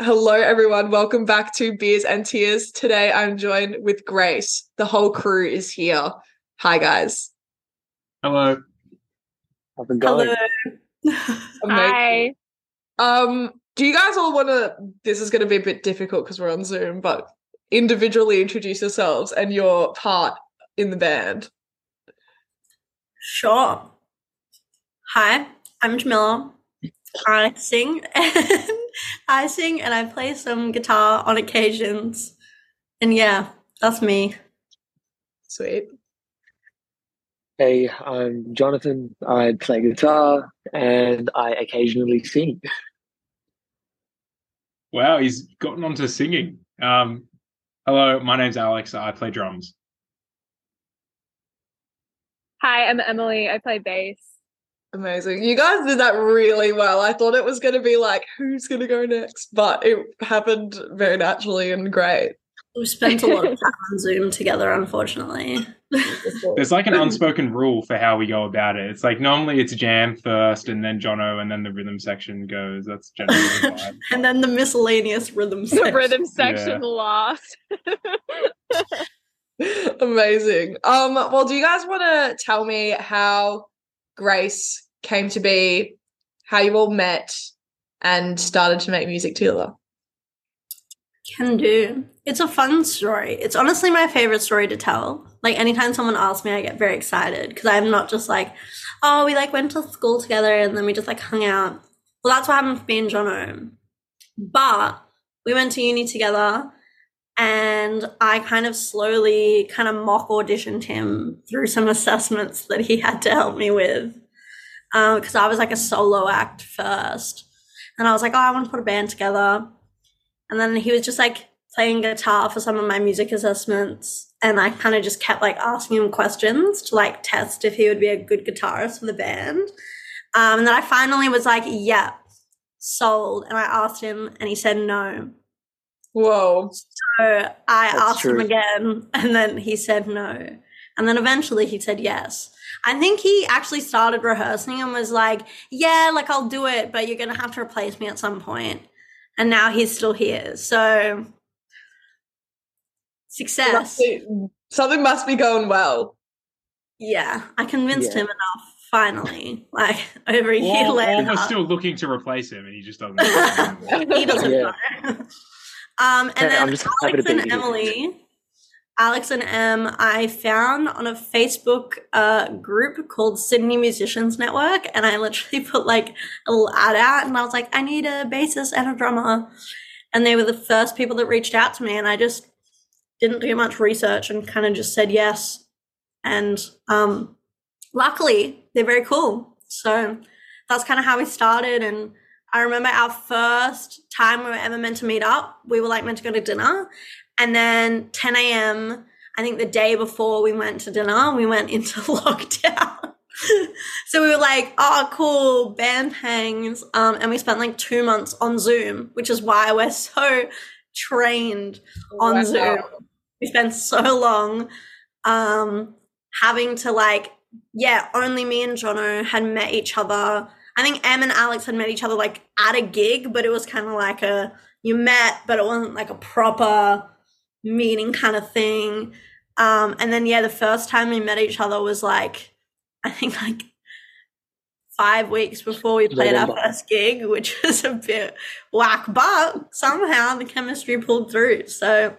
Hello, everyone. Welcome back to Beers and Tears. Today I'm joined with GRXCE. The whole crew is here. Hi, guys. Hello. How's it going? Amazing. Um, do you guys all want to? This is going to be a bit difficult because we're on Zoom, but individually introduce yourselves and your part in the band. Sure. Hi, I'm Jamila. I sing and I sing and I play some guitar on occasions. And yeah, that's me. Sweet. Hey, I'm Jonathan. I play guitar and I occasionally sing. Wow, he's gotten onto singing. Um, hello, my name's Alex. I play drums. Hi, I'm Emily. I play bass. Amazing. You guys did that really well. I thought it was going to be like, who's going to go next? But it happened very naturally and great. We spent a lot of time on Zoom together, unfortunately. There's like an unspoken rule for how we go about it. It's like normally it's jam first and then Jono and then the rhythm section goes. That's generally the vibe. and then the miscellaneous rhythm The section. rhythm section last. Amazing. Um, well, do you guys want to tell me how GRXCE came to be, how you all met and started to make music together? Can do. It's a fun story. It's honestly my favorite story to tell. Like anytime someone asks me, I get very excited because I'm not just like, oh, we like went to school together and then we just like hung out. Well, that's what happened with me and Jono. But we went to uni together and I kind of slowly kind of mock auditioned him through some assessments that he had to help me with. Because I was like a solo act first. And I was like, oh, I want to put a band together. And then he was just like playing guitar for some of my music assessments. And I kind of just kept like asking him questions to like test if he would be a good guitarist for the band. Um, and then I finally was like, yeah, sold. And I asked him and he said no. Whoa. So I asked him again and then he said no. And then eventually he said yes. I think he actually started rehearsing and was like, yeah, like I'll do it, but you're going to have to replace me at some point. And now he's still here. So success. Must something must be going well. Yeah, I convinced Yeah. him enough finally, like over a year Or, or later. we're still looking to replace him and he just doesn't. he doesn't Yeah. know. um, and Yeah, then I'm just happy to Alex and. Emily, Alex and Em, I found on a Facebook uh, group called Sydney Musicians Network, and I literally put like a little ad out, and I was like, I need a bassist and a drummer, and they were the first people that reached out to me, and I just didn't do much research and kind of just said yes, and um, luckily they're very cool, so that's kind of how we started, and I remember our first time we were ever meant to meet up. We were like meant to go to dinner. And then 10 a.m., I think the day before we went to dinner, we went into lockdown. so we were like, oh, cool, band hangs. Um, and we spent like two months on Zoom, which is why we're so trained on Wow. Zoom. We spent so long um, having to like, yeah, only me and Jono had met each other. I think Em and Alex had met each other like at a gig, but it was kind of like a you met, but it wasn't like a proper meeting kind of thing. Um, and then yeah, the first time we met each other was like I think like five weeks before we played our first gig, which was a bit whack, but somehow the chemistry pulled through. So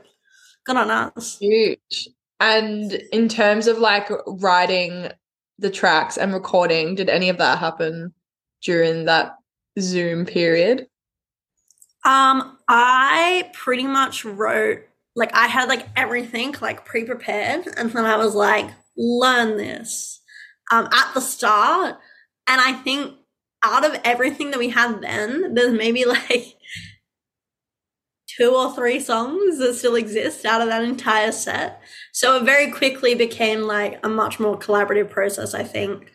good on us. Huge. And in terms of like writing the tracks and recording, did any of that happen during that Zoom period? Um, I pretty much wrote like I had like everything like pre-prepared, and then I was like, learn this um, at the start. And I think out of everything that we had then, there's maybe like two or three songs that still exist out of that entire set. So it very quickly became like a much more collaborative process, I think,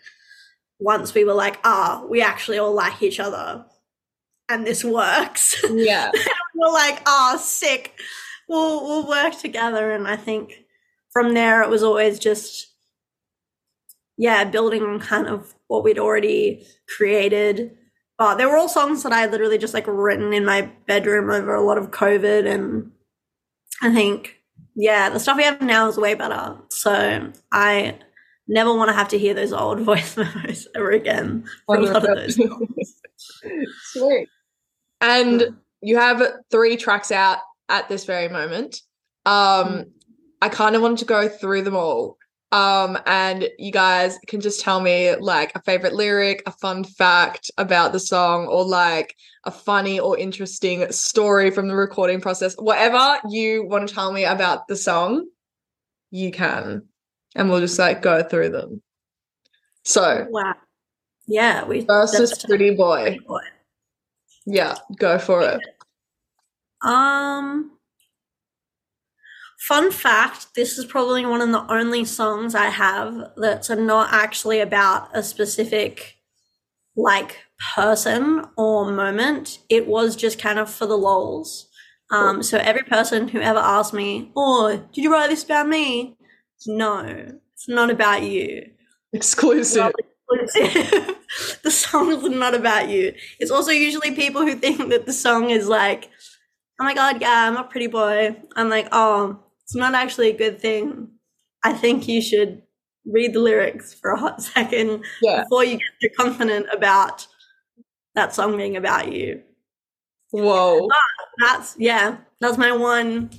once we were like, ah, we actually all like each other and this works. Yeah. we're like, ah, sick. We'll we'll work together. And I think from there it was always just yeah, building on kind of what we'd already created. But there were all songs that I had literally just like written in my bedroom over a lot of COVID. And I think, yeah, the stuff we have now is way better. So I never want to have to hear those old voice memos ever again for a lot of those. songs. Sweet. And you have three tracks out at this very moment. Um, I kind of wanted to go through them all. Um, and you guys can just tell me like a favorite lyric, a fun fact about the song, or like a funny or interesting story from the recording process. Whatever you want to tell me about the song, you can. And we'll just like go through them. So Wow. Yeah, we first is Pretty Boy. Pretty Boy. Yeah, go for it. Um, fun fact: this is probably one of the only songs I have that's not actually about a specific like person or moment. It was just kind of for the lols. Um, so every person who ever asked me, "Oh, did you write this about me?" No, it's not about you. Exclusive. exclusive. the song is not about you. It's also usually people who think that the song is like, oh my god, yeah, I'm a pretty boy. I'm like, oh, it's not actually a good thing. I think you should read the lyrics for a hot second Yeah. before you get too confident about that song being about you. Whoa. Ah, that's yeah, that's my one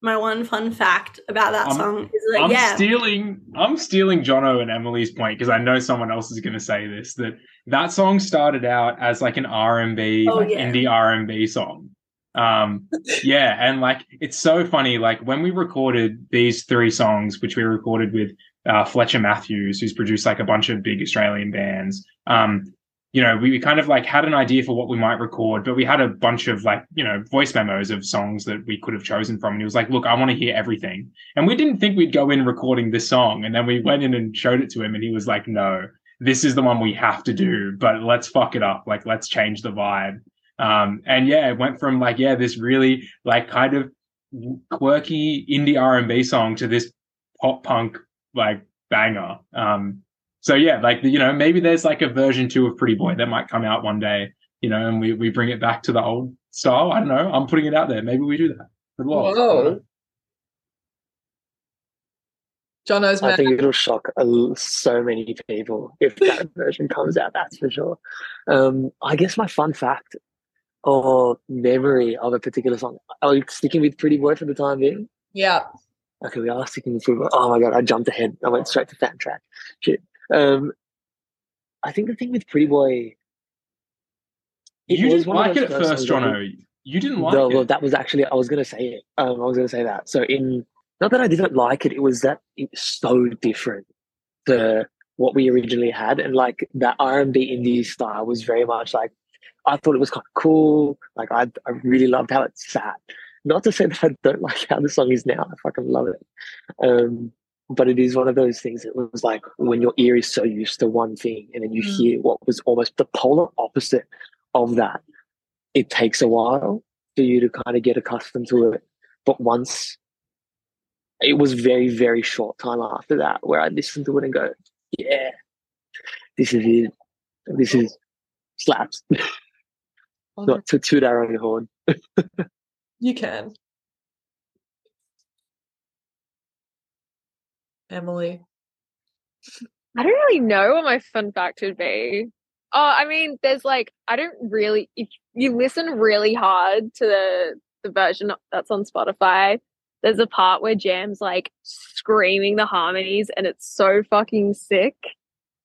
my one fun fact about that I'm- song is that I'm yeah. stealing. I'm stealing Jono and Emily's point because I know someone else is going to say this. That that song started out as like an R and B, Oh, like yeah. indie R and B song. Um, yeah, and like it's so funny. Like when we recorded these three songs, which we recorded with uh, Fletcher Matthews, who's produced like a bunch of big Australian bands. Um, you know, we kind of like had an idea for what we might record, but we had a bunch of like, you know, voice memos of songs that we could have chosen from. And he was like, look, I want to hear everything. And we didn't think we'd go in recording this song. And then we went in and showed it to him and he was like, no, this is the one we have to do, but let's fuck it up. Like, let's change the vibe. Um, and yeah, it went from like, yeah, this really like kind of quirky indie R&B song to this pop punk like banger. Um, so yeah, like you know, maybe there's like a version two of Pretty Boy that might come out one day, you know, and we we bring it back to the old style. I don't know. I'm putting it out there. Maybe we do that. Good luck. Whoa. Jono's I man. think it'll shock a l- so many people if that version comes out. That's for sure. Um, I guess my fun fact or memory of a particular song. Are we sticking with Pretty Boy for the time being? Yeah. Okay, we are sticking with Pretty Boy. Oh my god, I jumped ahead. I went straight to fan track. Shit. Um, I think the thing with Pretty Boy. it You was didn't like it at first, songs that we- Jono. You didn't like no, it. well, that was actually I was going to say it. Um, I was going to say that. So in not that I didn't like it, it was that it's so different to what we originally had, and like that R and B indie style was very much like I thought it was kind of cool. Like I, I really loved how it sat. Not to say that I don't like how the song is now. I fucking love it. Um, but it is one of those things that was like when your ear is so used to one thing, and then you Mm. hear what was almost the polar opposite of that it takes a while for you to kind of get accustomed to it. But once it was very, very short time after that where I listened to it and go, yeah, this is it. This is slaps. Not to toot our own horn. You can. Emily. I don't really know what my fun fact would be. Oh, I mean, there's like I don't really. If you listen really hard to the the version that's on Spotify, there's a part where Jam's like screaming the harmonies, and it's so fucking sick.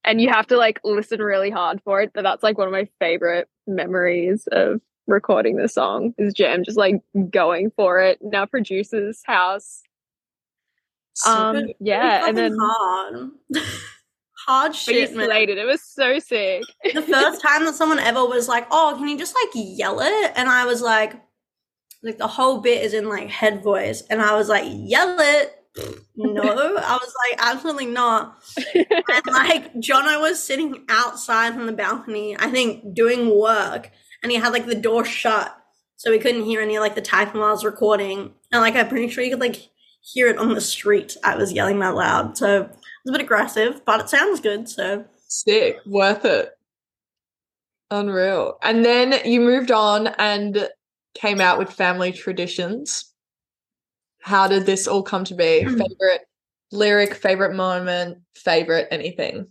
And you have to like listen really hard for it. But that's like one of my favorite memories of recording the song. Is Jam just like going for it? Now producer's house. Um, yeah, and then hard, hard but shit, man. It was so sick. the first time that someone ever was like, "Oh, can you just like yell it?" and I was like, like the whole bit is in like head voice, and I was like, "Yell it." No, I was like, absolutely not. And like, Jono was sitting outside on the balcony, I think, doing work, and he had like the door shut, so we couldn't hear any like the typing while I was recording. And like, I'm pretty sure you could like hear it on the street. I was yelling that loud, so it was a bit aggressive, but it sounds good. So Sick, worth it. Unreal. And then you moved on and came out with Family Traditions. How did this all come to be? Hmm. favorite lyric, favorite moment, favorite anything?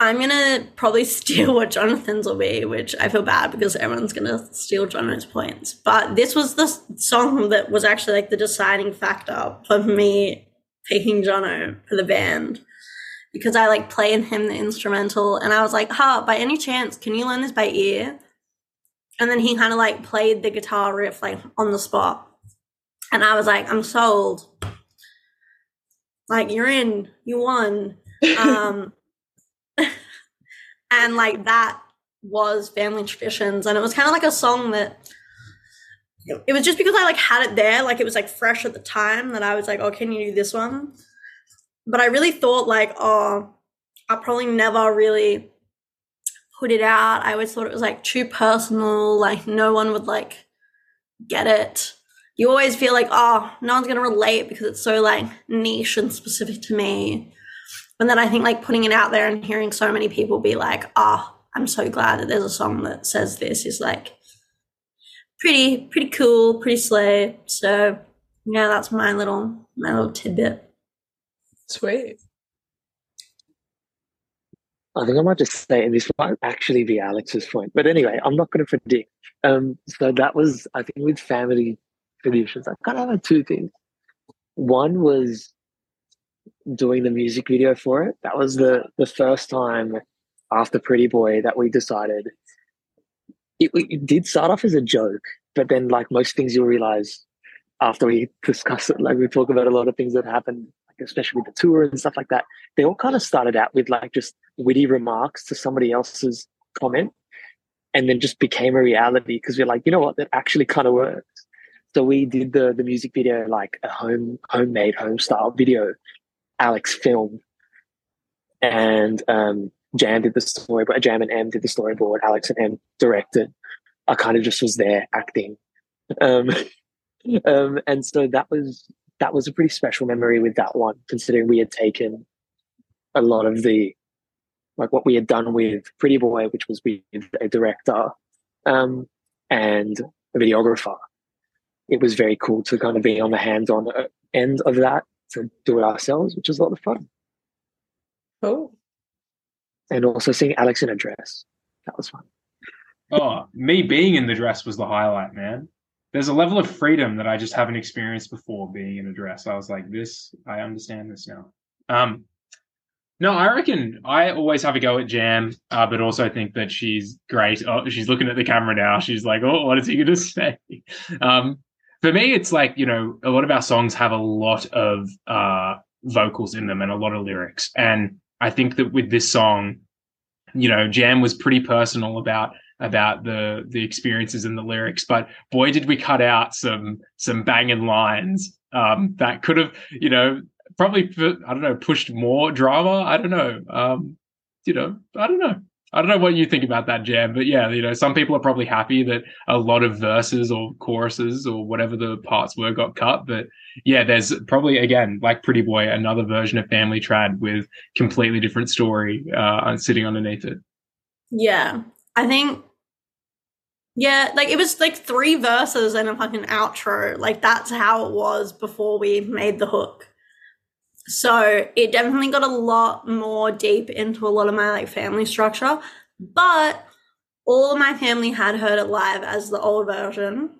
I'm gonna probably steal what Jonathan's will be, which I feel bad because everyone's gonna steal Jono's points. But this was the song that was actually like the deciding factor for me picking Jono for the band because I like playing him the instrumental, and I was like, "Ha, by any chance, can you learn this by ear?" And then he kind of like played the guitar riff like on the spot, and I was like, "I'm sold." Like you're in, you won. Um, and like that was family traditions. And it was kind of like a song that it was just because i like had it there like it was like fresh at the time that i was like oh can you do this one? But i really thought like oh i'll probably never really put it out. I always thought it was like too personal. Like no one would like get it you always feel like oh no one's gonna relate because it's so like niche and specific to me and then I think like putting it out there and hearing so many people be like, "Oh, I'm so glad that there's a song that says this," is like pretty, pretty cool, pretty slay. So yeah, that's my little my little tidbit. Sweet. I think I might just say, and this might actually be Alex's point, but anyway, I'm not going to predict. Um, so that was, I think, with family traditions, I kind of had two things. One was doing the music video for it. That was the the first time after Pretty Boy that we decided. It, it did start off as a joke, but then, like most things, you'll realize after we discuss it, like we talk about a lot of things that happened, like especially with the tour and stuff like that. They all kind of started out with like just witty remarks to somebody else's comment, and then just became a reality because we're like, you know what, that actually kind of works. So we did the the music video like a home homemade home style video. Alex filmed, and um, Jam did the storyboard. Jam and Em did the storyboard. Alex and Em directed. I kind of just was there acting, um, um, and so that was that was a pretty special memory with that one, considering we had taken a lot of the like what we had done with Pretty Boy, which was with a director um, and a videographer. It was very cool to kind of be on the hands-on uh, end of that to do it ourselves, which was a lot of fun. Cool. And also seeing Alex in a dress. That was fun. Oh, me being in the dress was the highlight, man. There's a level of freedom that I just haven't experienced before being in a dress. I was like, this, I understand this now. Um, no, I reckon I always have a go at Jam, uh, but also think that she's great. Oh, she's looking at the camera now. She's like, oh, what is he going to say? Um, for me, it's like, you know, a lot of our songs have a lot of uh, vocals in them and a lot of lyrics. And I think that with this song, you know, Jam was pretty personal about about the the experiences and the lyrics, but boy, did we cut out some some banging lines um, that could have, you know, probably I don't know pushed more drama. I don't know, um, you know, I don't know. I don't know what you think about that jam, but yeah, you know, some people are probably happy that a lot of verses or choruses or whatever the parts were got cut. But yeah, there's probably again, like Pretty Boy, another version of Family Trad with completely different story uh, sitting underneath it. Yeah, I think. Yeah, like it was like three verses and a fucking outro. Like that's how it was before we made the hook. So it definitely got a lot more deep into a lot of my like family structure. But all my family had heard it live as the old version.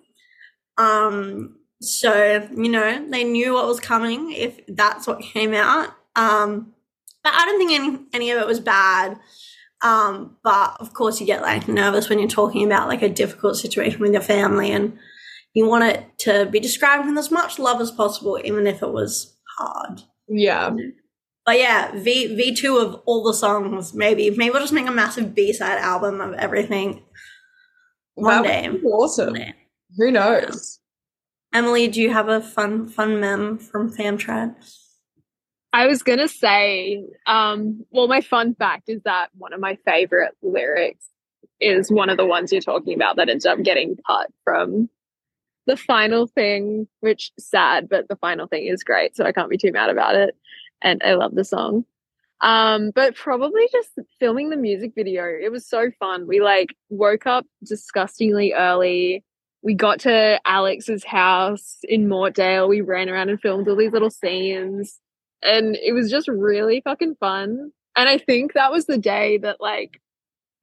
Um, so you know they knew what was coming if that's what came out. Um, but I don't think any any of it was bad. Um, but of course, you get like nervous when you're talking about like a difficult situation with your family, and you want it to be described with as much love as possible, even if it was hard. Yeah. But yeah, V V two of all the songs. Maybe maybe we'll just make a massive B side album of everything. One That day. awesome. One day. Who knows? Emily, do you have a fun fun mem from Famtrad? I was gonna say, um, well, my fun fact is that one of my favorite lyrics is one of the ones you're talking about that ends up getting cut from the final thing, which sad, but the final thing is great, so I can't be too mad about it. And I love the song. Um, but probably just filming the music video. It was so fun. We like woke up disgustingly early. We got to Alex's house in Mortdale. We ran around and filmed all these little scenes and it was just really fucking fun. And I think that was the day that like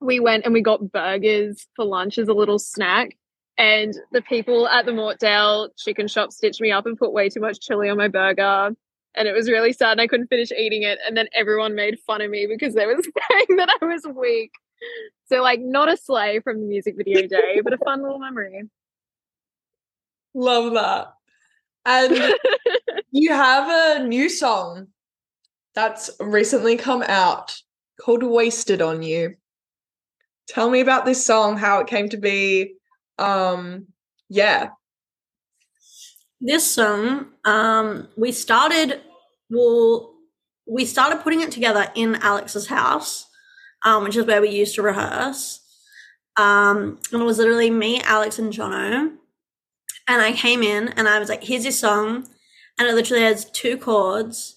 we went and we got burgers for lunch as a little snack. And the people at the Mortdale chicken shop stitched me up and put way too much chili on my burger. And it was really sad and I couldn't finish eating it. And then everyone made fun of me because they were saying that I was weak. So like not a slay from the music video day, but a fun little memory. Love that. And you have a new song that's recently come out called Wasted on You. Tell me about this song, how it came to be. Um, yeah. This song, um, we started well, we started putting it together in Alex's house, um, which is where we used to rehearse. Um, and it was literally me, Alex, and Jono. And I came in and I was like, here's your song. And it literally has two chords.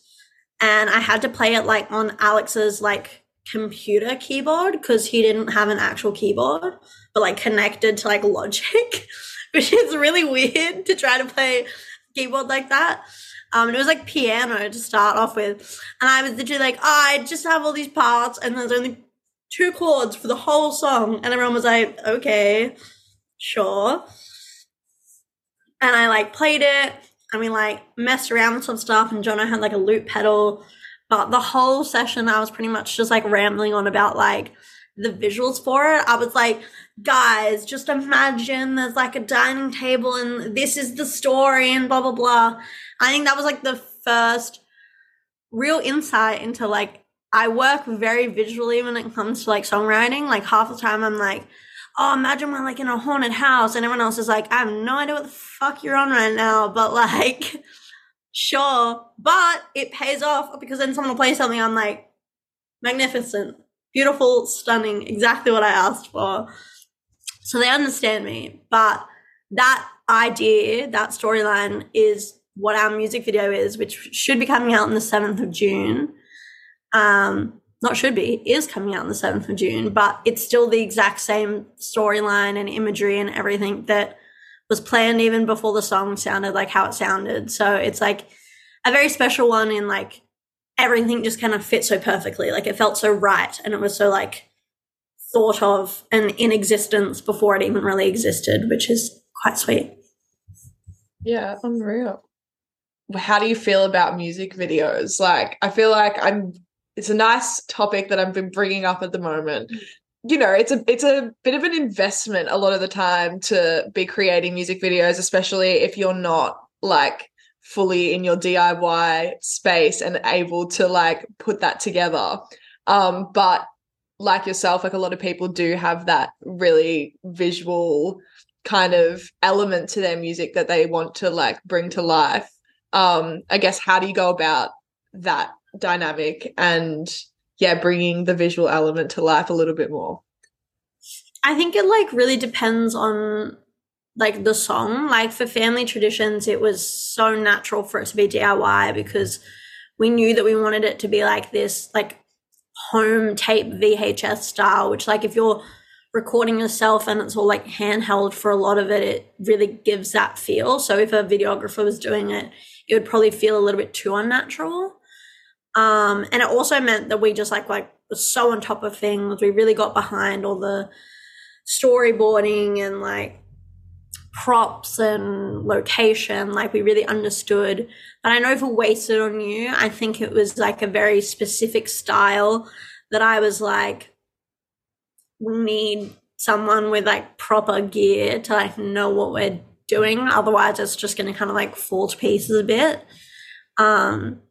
And I had to play it like on Alex's like computer keyboard because he didn't have an actual keyboard, but like connected to like Logic, which is really weird to try to play keyboard like that. Um, and it was like piano to start off with. And I was literally like, oh, I just have all these parts and there's only two chords for the whole song. And everyone was like, okay, sure. And I like played it and we like messed around with some stuff and Jono had like a loop pedal. But the whole session I was pretty much just like rambling on about like the visuals for it. I was like, guys, just imagine there's like a dining table and this is the story and blah blah blah. I think that was like the first real insight into like I work very visually when it comes to like songwriting. Like half the time I'm like, oh, imagine we're like in a haunted house and everyone else is like, I have no idea what the fuck you're on right now, but like, sure. But it pays off because then someone will play something I'm like, magnificent, beautiful, stunning, exactly what I asked for. So they understand me. But that idea, that storyline is what our music video is, which should be coming out on the 7th of June. Um, not should be, is coming out on the 7th of June, but it's still the exact same storyline and imagery and everything that was planned even before the song sounded like how it sounded. So it's like a very special one in like everything just kind of fit so perfectly. Like it felt so right and it was so like thought of and in existence before it even really existed, which is quite sweet. Yeah, unreal. How do you feel about music videos? Like, I feel like I'm. It's a nice topic that I've been bringing up at the moment. You know, it's a it's a bit of an investment a lot of the time to be creating music videos, especially if you're not like fully in your DIY space and able to like put that together. Um, but like yourself, like a lot of people do have that really visual kind of element to their music that they want to like bring to life. Um, I guess how do you go about that dynamic and yeah, bringing the visual element to life a little bit more? I think it like really depends on like the song. Like for family traditions, it was so natural for it to be DIY because we knew that we wanted it to be like this like home tape VHS style, which like if you're recording yourself and it's all like handheld for a lot of it, it really gives that feel. So if a videographer was doing it, it would probably feel a little bit too unnatural. Um, and it also meant that we just like like was so on top of things. We really got behind all the storyboarding and like props and location. Like we really understood. But I know for Wasted on You, I think it was like a very specific style that I was like, we need someone with like proper gear to like know what we're doing. Otherwise, it's just going to kind of like fall to pieces a bit. Um,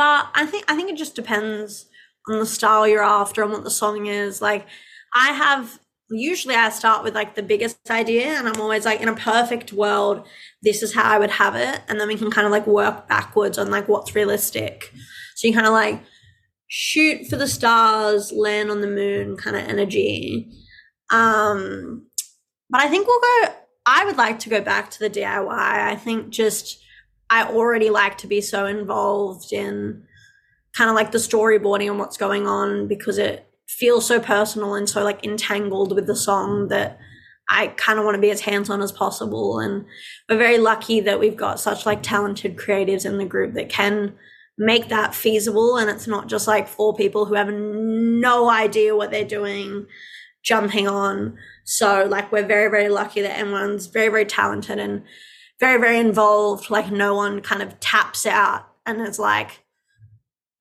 but I think I think it just depends on the style you're after and what the song is. Like, I have usually I start with like the biggest idea, and I'm always like, in a perfect world, this is how I would have it, and then we can kind of like work backwards on like what's realistic. So you kind of like shoot for the stars, land on the moon kind of energy. Um, but I think we'll go. I would like to go back to the DIY. I think just I already like to be so involved in kind of like the storyboarding and what's going on because it feels so personal and so like entangled with the song that I kind of want to be as hands on as possible. And we're very lucky that we've got such like talented creatives in the group that can make that feasible. And it's not just like four people who have no idea what they're doing jumping on. So like we're very, very lucky that everyone's very, very talented and very, very involved. Like no one kind of taps out and is like,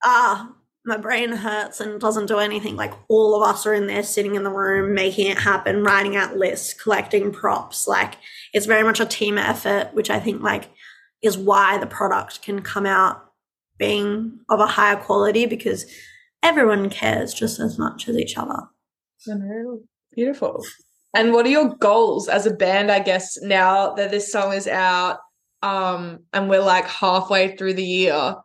ah, my brain hurts and doesn't do anything. Like all of us are in there sitting in the room, making it happen, writing out lists, collecting props. Like it's very much a team effort, which I think like is why the product can come out being of a higher quality because everyone cares just as much as each other. Unreal. Beautiful. And what are your goals as a band, I guess, now that this song is out um and we're like halfway through the year?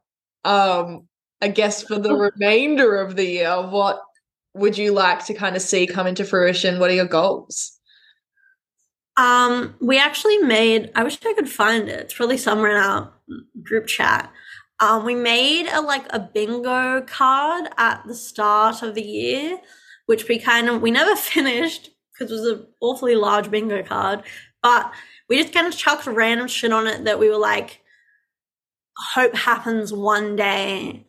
Um, I guess for the remainder of the year, what would you like to kind of see come into fruition? What are your goals? Um, we actually made. I wish I could find it. It's probably somewhere in our group chat. Um, we made a like a bingo card at the start of the year, which we kind of we never finished because it was an awfully large bingo card, but we just kind of chucked random shit on it that we were like, hope happens one day,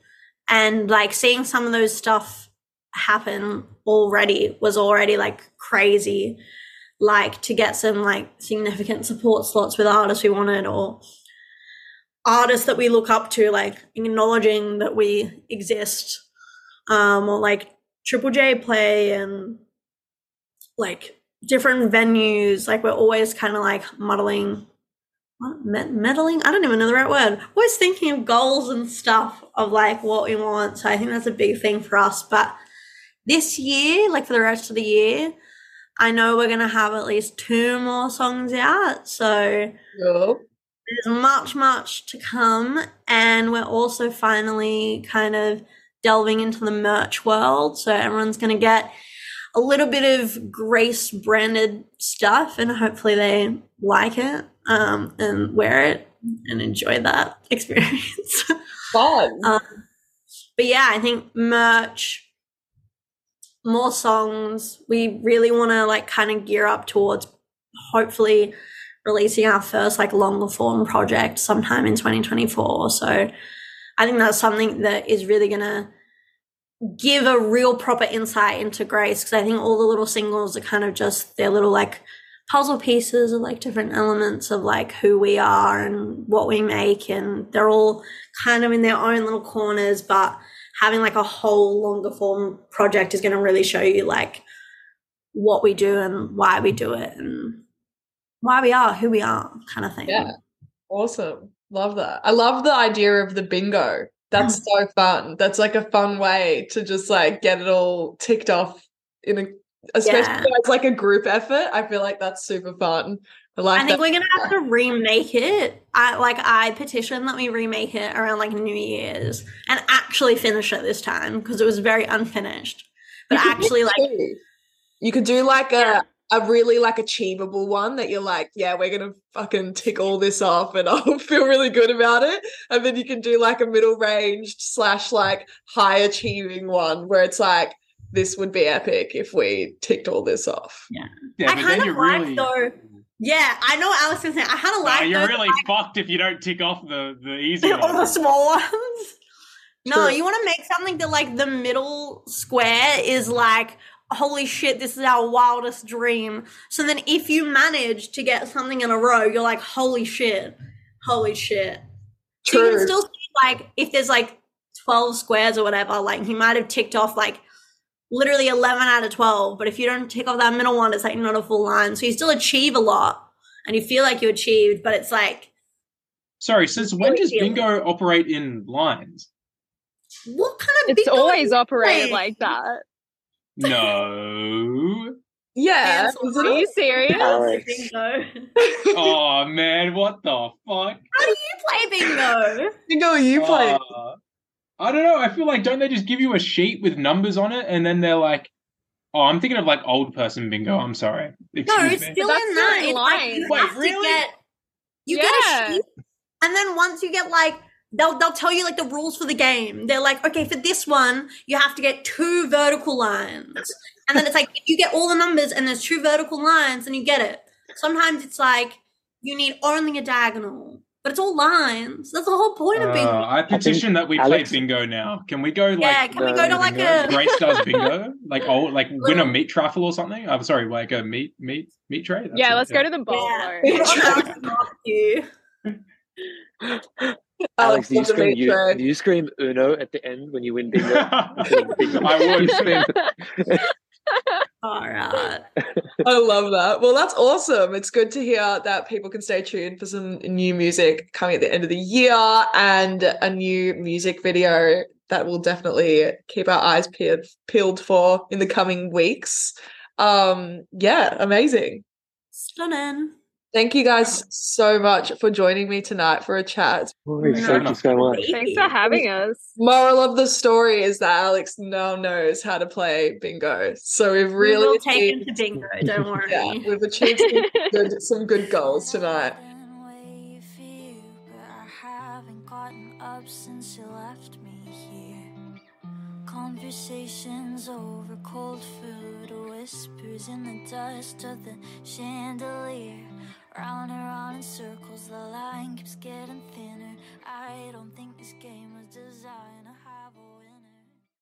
and like seeing some of those stuff happen already was already like crazy like to get some like significant support slots with artists we wanted or artists that we look up to like acknowledging that we exist um or like triple j play and like different venues like we're always kind of like muddling what Med- meddling i don't even know the right word always thinking of goals and stuff of like what we want so i think that's a big thing for us but this year like for the rest of the year i know we're gonna have at least two more songs out so there's much, much to come. And we're also finally kind of delving into the merch world. So everyone's going to get a little bit of GRXCE branded stuff, and hopefully they like it um, and wear it and enjoy that experience. Fun. um, but yeah, I think merch, more songs. We really want to like kind of gear up towards hopefully releasing our first like longer form project sometime in 2024. So I think that's something that is really going to give a real proper insight into GRXCE because I think all the little singles are kind of just their little like puzzle pieces of like different elements of like who we are and what we make and they're all kind of in their own little corners but having like a whole longer form project is going to really show you like what we do and why we do it and why we are who we are kind of thing Yeah. Awesome. Love that. I love the idea of the bingo. That's mm. so fun. That's like a fun way to just like get it all ticked off in a especially Yeah. it's like a group effort. I feel like that's super fun. I like I think that. we're gonna have to remake it. I like I petition that we remake it around like New Year's and actually finish it this time because it was very unfinished. But actually, like you could do like a Yeah. A really like achievable one that you're like, yeah, we're gonna fucking tick all this off and I'll feel really good about it. And then you can do like a middle ranged slash like high achieving one where it's like this would be epic if we ticked all this off. Yeah, yeah I but kind then of you're like really though. Yeah, I know what Alex is saying. I kind of Nah, like you're those, really fucked if you don't tick off the the easy ones, all the small ones. No, True. you want to make something that like the middle square is like, holy shit, this is our wildest dream. So then if you manage to get something in a row, you're like, holy shit, holy shit. So you can still see like if there's like 12 squares or whatever, like he might have ticked off like literally 11 out of 12. But if you don't take off that middle one, it's like not a full line. So you still achieve a lot and you feel like you achieved, but it's like, Sorry, since when does feeling. bingo operate in lines? what kind of It's bingo always operated like that. No. Yeah. Cancel. Are you serious? Alex. Bingo. oh man, what the fuck? How do you play bingo? Bingo, you play. Uh, I don't know. I feel like don't they just give you a sheet with numbers on it, and then they're like, "Oh, I'm thinking of like old person bingo." I'm sorry. Excuse No, it's me. still That's in that. in like line. you Wait, have really? to get you Yeah. get a sheet, and then once you get like they'll they'll tell you like the rules for the game. They're like, okay, for this one, you have to get two vertical lines, and then it's like if you get all the numbers and there's two vertical lines, and you get it. Sometimes it's like you need only a diagonal, but it's all lines. That's the whole point of Uh, bingo. I petition that we Alex- play bingo now. Can we go like yeah, can we go to like bingo? a Great Stars bingo? Like oh, like win a meat truffle or something? I'm sorry, like a meat meat meat tray. That's yeah, it, let's go to the bowl. yeah? Alex. Alex, do you scream you, tray. do you scream Uno at the end when you win bingo? I would. All right. I love that. Well, that's awesome. It's good to hear that people can stay tuned for some new music coming at the end of the year and a new music video that we'll definitely keep our eyes peeled, peeled for in the coming weeks. Um, yeah, amazing. Stunning. Thank you guys so much for joining me tonight for a chat. Thank you so much. Thanks for having us. Moral of the story is that Alex now knows how to play bingo. So we've We really will take achieved- to bingo. Don't worry. yeah, we've achieved some good, some good goals tonight. Wait for you, but I haven't gotten up since you left me here. Conversations over cold food, whispers in the dust of the chandelier. Round and round in circles, the line keeps getting thinner. I don't think this game was designed.